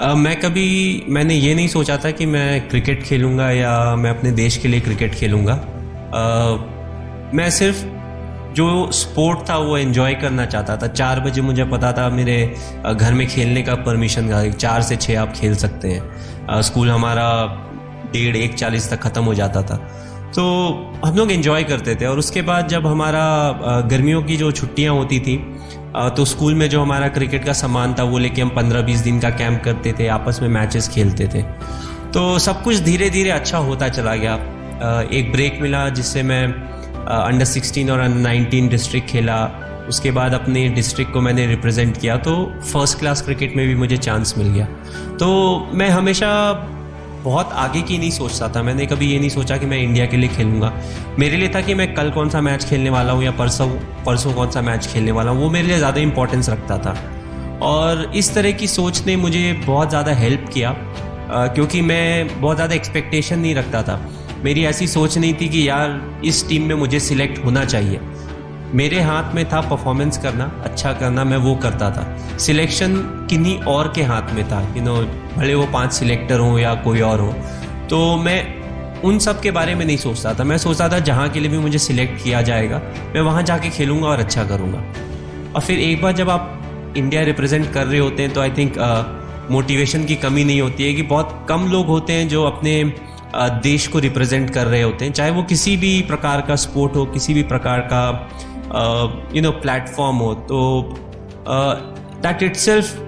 मैं कभी मैंने ये नहीं सोचा था कि मैं क्रिकेट खेलूँगा या मैं अपने देश के लिए क्रिकेट खेलूँगा। uh, मैं सिर्फ़ जो स्पोर्ट था वो एंजॉय करना चाहता था। चार बजे मुझे पता था मेरे घर में खेलने का परमिशन था। चार से छः आप खेल सकते हैं। स्कूल हमारा डेढ़ एक चालीस तक ख़त्म हो जाता था। तो हम लोग एंजॉय करते थे और उसके बाद जब हमारा गर्मियों की जो छुट्टियाँ होती थी तो स्कूल में जो हमारा क्रिकेट का सामान था, वो लेके हम पंद्रह बीस दिन का कैंप करते थे, आपस में मैचेस खेलते थे। तो सब कुछ धीरे धीरे अच्छा होता चला गया। एक ब्रेक मिला जिससे मैं अंडर सिक्सटीन और अंडर नाइनटीन डिस्ट्रिक्ट खेला। उसके बाद अपने डिस्ट्रिक्ट को मैंने रिप्रेजेंट किया। तो फ़र्स्ट क्लास क्रिकेट में भी मुझे चांस मिल गया। तो मैं हमेशा बहुत आगे की नहीं सोचता था। मैंने कभी ये नहीं सोचा कि मैं इंडिया के लिए खेलूँगा। मेरे लिए था कि मैं कल कौन सा मैच खेलने वाला हूँ या परसों परसों कौन सा मैच खेलने वाला हूँ, वो मेरे लिए ज़्यादा इंपॉर्टेंस रखता था। और इस तरह की सोच ने मुझे बहुत ज़्यादा हेल्प किया क्योंकि मैं बहुत ज़्यादा एक्सपेक्टेशन नहीं रखता था। मेरी ऐसी सोच नहीं थी कि यार, इस टीम में मुझे सिलेक्ट होना चाहिए। मेरे हाथ में था परफॉर्मेंस करना अच्छा करना, मैं वो करता था। सिलेक्शन किन्हीं और के हाथ में था यू नो भले वो पाँच सिलेक्टर हों या कोई और हो। तो मैं उन सब के बारे में नहीं सोचता था। मैं सोचता था जहाँ के लिए भी मुझे सिलेक्ट किया जाएगा, मैं वहाँ जाके खेलूँगा और अच्छा करूँगा। और फिर एक बार जब आप इंडिया रिप्रेजेंट कर रहे होते हैं तो आई थिंक मोटिवेशन की कमी नहीं होती है कि बहुत कम लोग होते हैं जो अपने देश को रिप्रेजेंट कर रहे होते हैं। चाहे वो किसी भी प्रकार का स्पोर्ट हो, किसी भी प्रकार का यू नो प्लेटफॉर्म हो तो दैट इट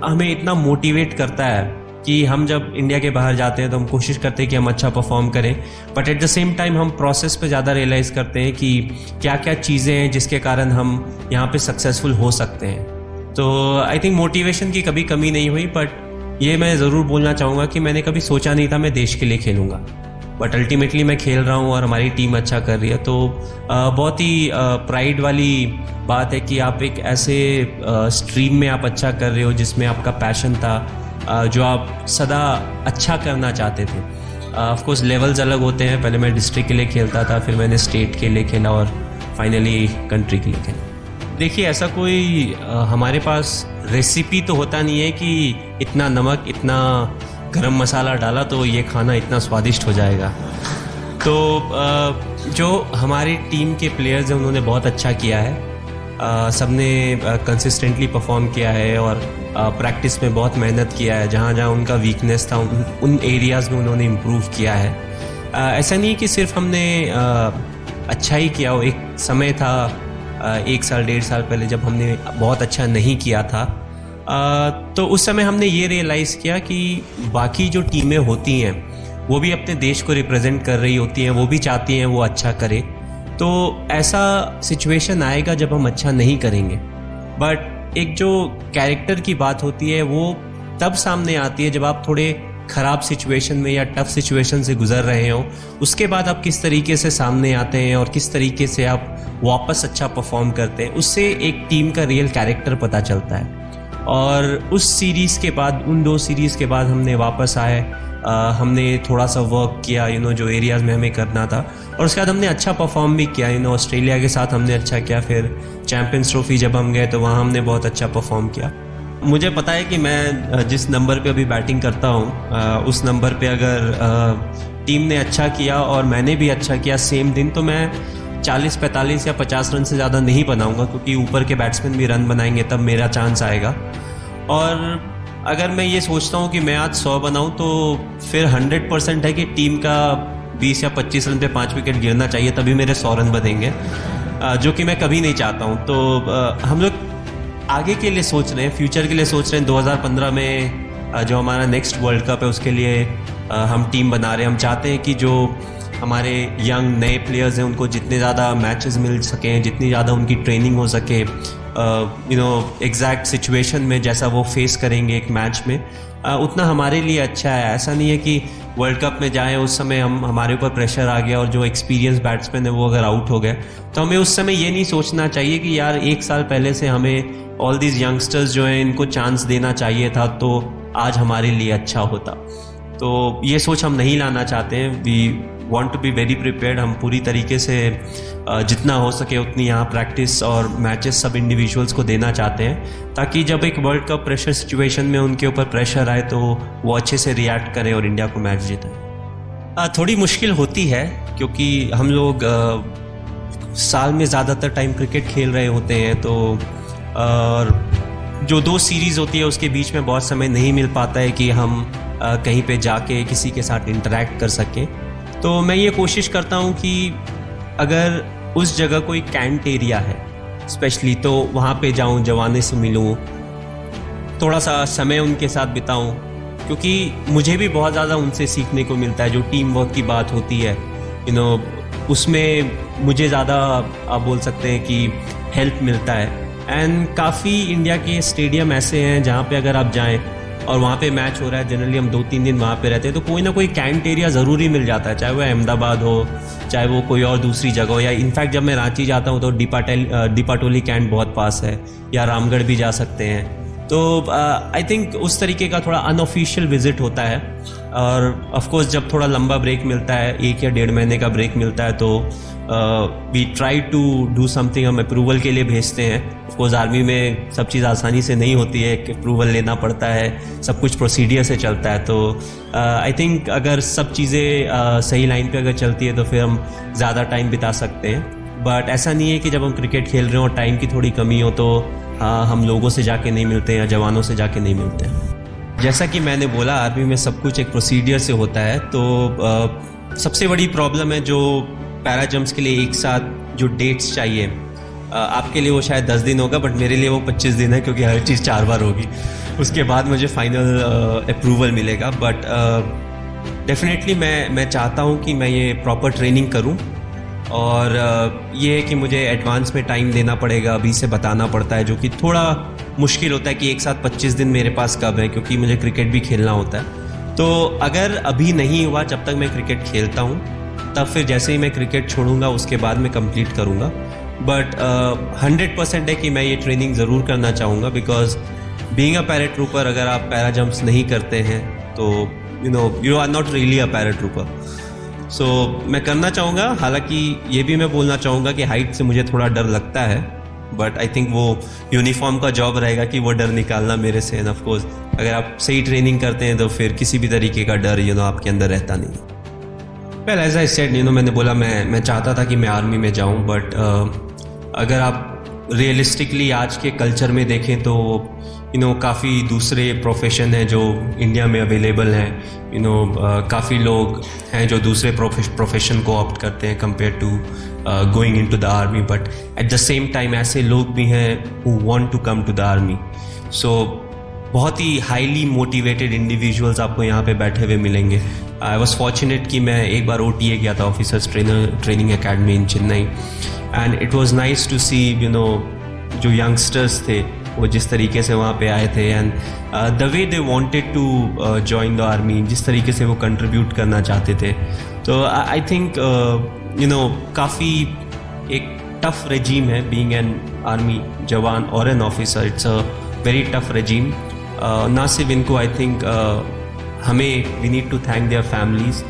हमें इतना मोटिवेट करता है कि हम जब इंडिया के बाहर जाते हैं तो हम कोशिश करते हैं कि हम अच्छा परफॉर्म करें but at the same time हम प्रोसेस पे ज़्यादा रियलाइज़ करते हैं कि क्या क्या चीज़ें हैं जिसके कारण हम यहाँ पे सक्सेसफुल हो सकते हैं। तो आई थिंक मोटिवेशन की कभी कमी नहीं हुई बट ये मैं ज़रूर बोलना चाहूँगा कि मैंने कभी सोचा नहीं था मैं देश के लिए खेलूँगा। बट अल्टीमेटली मैं खेल रहा हूँ और हमारी टीम अच्छा कर रही है। तो बहुत ही प्राइड वाली बात है कि आप एक ऐसे स्ट्रीम में आप अच्छा कर रहे हो जिसमें आपका पैशन था जो आप सदा अच्छा करना चाहते थे। ऑफ़ कोर्स लेवल्स अलग होते हैं। पहले मैं डिस्ट्रिक्ट के लिए खेलता था, फिर मैंने स्टेट के लिए खेला और फाइनली कंट्री के लिए खेला। देखिए, ऐसा कोई हमारे पास रेसिपी तो होता नहीं है कि इतना नमक, इतना गरम मसाला डाला तो ये खाना इतना स्वादिष्ट हो जाएगा। तो जो हमारी टीम के प्लेयर्स हैं उन्होंने बहुत अच्छा किया है। सबने कंसिस्टेंटली परफॉर्म किया है और प्रैक्टिस में बहुत मेहनत किया है। जहाँ जहाँ उनका वीकनेस था उन, उन एरियाज़ में उन्होंने इम्प्रूव किया है। ऐसा नहीं कि सिर्फ़ हमने अच्छा ही किया हो। एक समय था एक साल डेढ़ साल पहले जब हमने बहुत अच्छा नहीं किया था। तो उस समय हमने ये रियलाइज़ किया कि बाकी जो टीमें होती हैं, वो भी अपने देश को रिप्रेजेंट कर रही होती हैं, वो भी चाहती हैं वो अच्छा करे। तो ऐसा सिचुएशन आएगा जब हम अच्छा नहीं करेंगे। बट एक जो कैरेक्टर की बात होती है, वो तब सामने आती है जब आप थोड़े ख़राब सिचुएशन में या टफ सिचुएशन से गुजर रहे हो। उसके बाद आप किस तरीके से सामने आते हैं और किस तरीके से आप वापस अच्छा परफॉर्म करते हैं, उससे एक टीम का रियल कैरेक्टर पता चलता है। और उस सीरीज़ के बाद उन दो सीरीज़ के बाद हमने वापस आए। आ, हमने थोड़ा सा वर्क किया यू नो जो एरियाज़ में हमें करना था। और उसके बाद हमने अच्छा परफॉर्म भी किया यू नो ऑस्ट्रेलिया के साथ हमने अच्छा किया फिर चैम्पियंस ट्रॉफी जब हम गए तो वहाँ हमने बहुत अच्छा परफॉर्म किया। मुझे पता है कि मैं जिस नंबर पे अभी बैटिंग करता हूँ उस नंबर पे अगर आ, टीम ने अच्छा किया और मैंने भी अच्छा किया सेम दिन तो मैं 40 45 या 50 रन से ज़्यादा नहीं बनाऊँगा, क्योंकि ऊपर के बैट्समैन भी रन बनाएँगे, तब मेरा चांस आएगा। और अगर मैं ये सोचता हूँ कि मैं आज सौ बनाऊँ तो फिर 100 परसेंट है कि टीम का 20 या 25 रन पे पाँच विकेट गिरना चाहिए, तभी मेरे सौ रन बनेंगे जो कि मैं कभी नहीं चाहता हूँ। तो हम लोग आगे के लिए सोच रहे हैं फ्यूचर के लिए सोच रहे हैं। 2015 में जो हमारा नेक्स्ट वर्ल्ड कप है, उसके लिए हम टीम बना रहे हैं। हम चाहते हैं कि जो हमारे यंग नए प्लेयर्स हैं उनको जितने ज़्यादा मैचेस मिल सकें जितनी ज़्यादा उनकी ट्रेनिंग हो सके यू नो एग्जैक्ट सिचुएशन में जैसा वो फेस करेंगे एक मैच में uh, उतना हमारे लिए अच्छा है। ऐसा नहीं है कि वर्ल्ड कप में जाएँ उस समय हम हमारे ऊपर प्रेशर आ गया और जो एक्सपीरियंस बैट्समैन है वो अगर आउट हो गए। तो हमें उस समय ये नहीं सोचना चाहिए कि यार एक साल पहले से हमें ऑल दीज यंगस्टर्स जो हैं इनको चांस देना चाहिए था तो आज हमारे लिए अच्छा होता। तो ये सोच हम नहीं लाना चाहते हैं। We want to be very prepared हम पूरी तरीके से जितना हो सके उतनी यहाँ प्रैक्टिस और मैचेस सब इंडिविजुअल्स को देना चाहते हैं, ताकि जब एक वर्ल्ड कप प्रेशर सिचुएशन में उनके ऊपर प्रेशर आए तो वो अच्छे से रिएक्ट करें और इंडिया को मैच जीतें। थोड़ी मुश्किल होती है, क्योंकि हम लोग साल में ज़्यादातर टाइम क्रिकेट खेल रहे होते हैं तो और जो दो सीरीज़ होती है उसके बीच में बहुत समय नहीं मिल पाता है कि हम कहीं पे जाके किसी के साथ इंटरेक्ट कर सकें। तो मैं ये कोशिश करता हूँ कि अगर उस जगह कोई कैंट एरिया है स्पेशली तो वहाँ पे जाऊँ, जवाने से मिलूँ, थोड़ा सा समय उनके साथ बिताऊँ, क्योंकि मुझे भी बहुत ज़्यादा उनसे सीखने को मिलता है, जो टीम वर्क की बात होती है यू नो उसमें मुझे ज़्यादा, आप बोल सकते हैं कि हेल्प मिलता है। एंड काफ़ी इंडिया के स्टेडियम ऐसे हैं जहाँ पे अगर आप जाएँ और वहाँ पे मैच हो रहा है जनरली हम दो तीन दिन वहाँ पे रहते हैं तो कोई ना कोई कैंट एरिया ज़रूरी मिल जाता है, चाहे वो अहमदाबाद हो, चाहे वो कोई और दूसरी जगह हो, या इनफैक्ट जब मैं रांची जाता हूँ तो डिपाटेल डिपाटोली कैंट बहुत पास है, या रामगढ़ भी जा सकते हैं। तो आई uh, थिंक उस तरीके का थोड़ा अनऑफिशियल विज़िट होता है। और ऑफ़ कोर्स जब थोड़ा लंबा ब्रेक मिलता है एक या डेढ़ महीने का ब्रेक मिलता है तो we try to do something हम अप्रूवल के लिए भेजते हैं। ऑफकोर्स आर्मी में सब चीज़ आसानी से नहीं होती है कि अप्रूवल लेना पड़ता है सब कुछ प्रोसीडियर से चलता है। तो आई uh, थिंक अगर सब चीज़ें uh, सही लाइन पे अगर चलती है तो फिर हम ज़्यादा टाइम बिता सकते हैं। बट ऐसा नहीं है कि जब हम क्रिकेट खेल रहे हो टाइम की थोड़ी कमी हो तो हम लोगों से जाके नहीं मिलते या जवानों से जाके नहीं मिलते। जैसा कि मैंने बोला आर्मी में सब कुछ एक प्रोसीडियर से होता है तो आ, सबसे बड़ी प्रॉब्लम है जो पैरा जम्प्स के लिए एक साथ जो डेट्स चाहिए आपके लिए वो शायद दस दिन होगा बट मेरे लिए वो पच्चीस दिन है क्योंकि हर चीज़ चार बार होगी। उसके बाद मुझे फाइनल अप्रूवल मिलेगा बट डेफिनेटली मैं मैं चाहता हूँ कि मैं ये प्रॉपर ट्रेनिंग करूँ। और ये है कि मुझे एडवांस में टाइम देना पड़ेगा, अभी से बताना पड़ता है, जो कि थोड़ा मुश्किल होता है कि एक साथ 25 दिन मेरे पास कब है, क्योंकि मुझे क्रिकेट भी खेलना होता है। तो अगर अभी नहीं हुआ, जब तक मैं क्रिकेट खेलता हूँ, तब फिर जैसे ही मैं क्रिकेट छोड़ूँगा, उसके बाद मैं कंप्लीट करूँगा। बट हंड्रेड परसेंट है कि मैं ये ट्रेनिंग ज़रूर करना चाहूँगा because being a paratrooper अगर आप पैरा जम्प्स नहीं करते हैं तो you know you are not really a paratrooper so so, मैं करना चाहूँगा हालाँकि ये भी मैं बोलना चाहूँगा कि हाइट से मुझे थोड़ा डर लगता है बट आई थिंक वो यूनिफॉर्म का जॉब रहेगा कि वो डर निकालना मेरे से एंड ऑफकोर्स अगर आप सही ट्रेनिंग करते हैं तो फिर किसी भी तरीके का डर यू नो आपके अंदर रहता नहीं well as I said you know मैंने बोला मैं मैं चाहता था कि मैं आर्मी में जाऊँ बट uh, अगर आप रियलिस्टिकली आज के कल्चर में देखें तो यू नो काफ़ी दूसरे प्रोफेशन हैं जो इंडिया में अवेलेबल हैं. यू नो काफ़ी लोग हैं जो दूसरे प्रोफेशन को ऑप्ट करते हैं compare to going into the army but at the same time ऐसे लोग भी हैं who want to come to the army so बहुत ही हाईली मोटिवेटेड इंडिविजुअल्स आपको यहाँ पे बैठे हुए मिलेंगे. आई वॉज़ फॉर्चुनेट कि मैं एक बार ओटीए गया था officers trainer training academy in Chennai and it was nice to see you know जो यंगस्टर्स थे वो जिस तरीके से वहाँ पे आए थे and the way they wanted to join the army जिस तरीके से वो कंट्रीब्यूट करना चाहते थे। तो आई थिंक यू नो काफ़ी एक टफ रजीम है बीइंग एन आर्मी जवान और an officer it's a very tough regime ना सिर्फ़ इनको आई थिंक uh, हमें we need to thank their families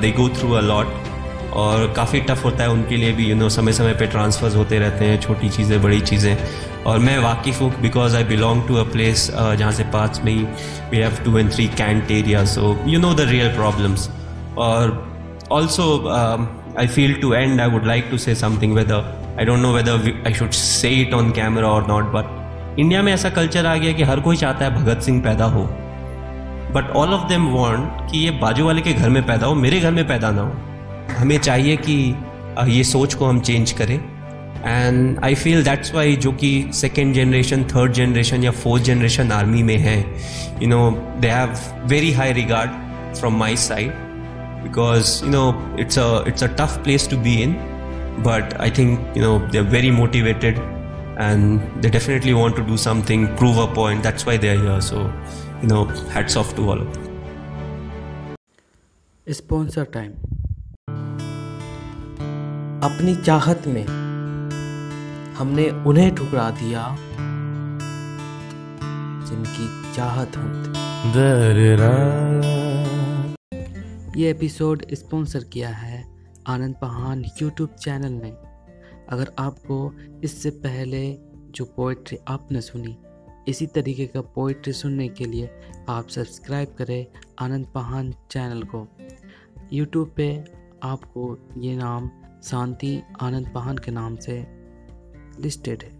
they go through a lot और काफ़ी टफ होता है उनके लिए भी यू नो समय समय पे ट्रांसफर्स होते रहते हैं, छोटी चीज़ें, बड़ी चीज़ें। और मैं वाकिफ़ हूँ because I belong to a place जहाँ से पास में ही we have two and three cantt area so you know the real problems और also I feel too and I would like to say something whether I don't know whether I should say it on camera और not but India में ऐसा culture आ गया कि हर कोई चाहता है भगत सिंह पैदा हो। But all of them want कि ये बाजू वाले के घर में पैदा हो, मेरे घर में पैदा ना हो। हमें चाहिए कि ये सोच को हम चेंज करें। And I feel that's why जो कि सेकेंड जनरेशन थर्ड जनरेशन या फोर्थ जनरेशन आर्मी में है you know they have very high regard from my side because you know it's a it's a tough place to be in but I think you know they are very motivated and they definitely want to do something prove a point that's why they are your so you know hats off to all sponsor time अपनी चाहत में हमने उन्हें ठुकरा दिया जिनकी चाहत हम ये एपिसोड स्पॉन्सर किया है आनंद पहान यूट्यूब चैनल ने। अगर आपको इससे पहले जो पोइट्री आपने सुनी इसी तरीके का पोइट्री सुनने के लिए आप सब्सक्राइब करें आनंद पहान चैनल को। यूट्यूब पे आपको ये नाम शांति आनंद पहान के नाम से लिस्टेड है।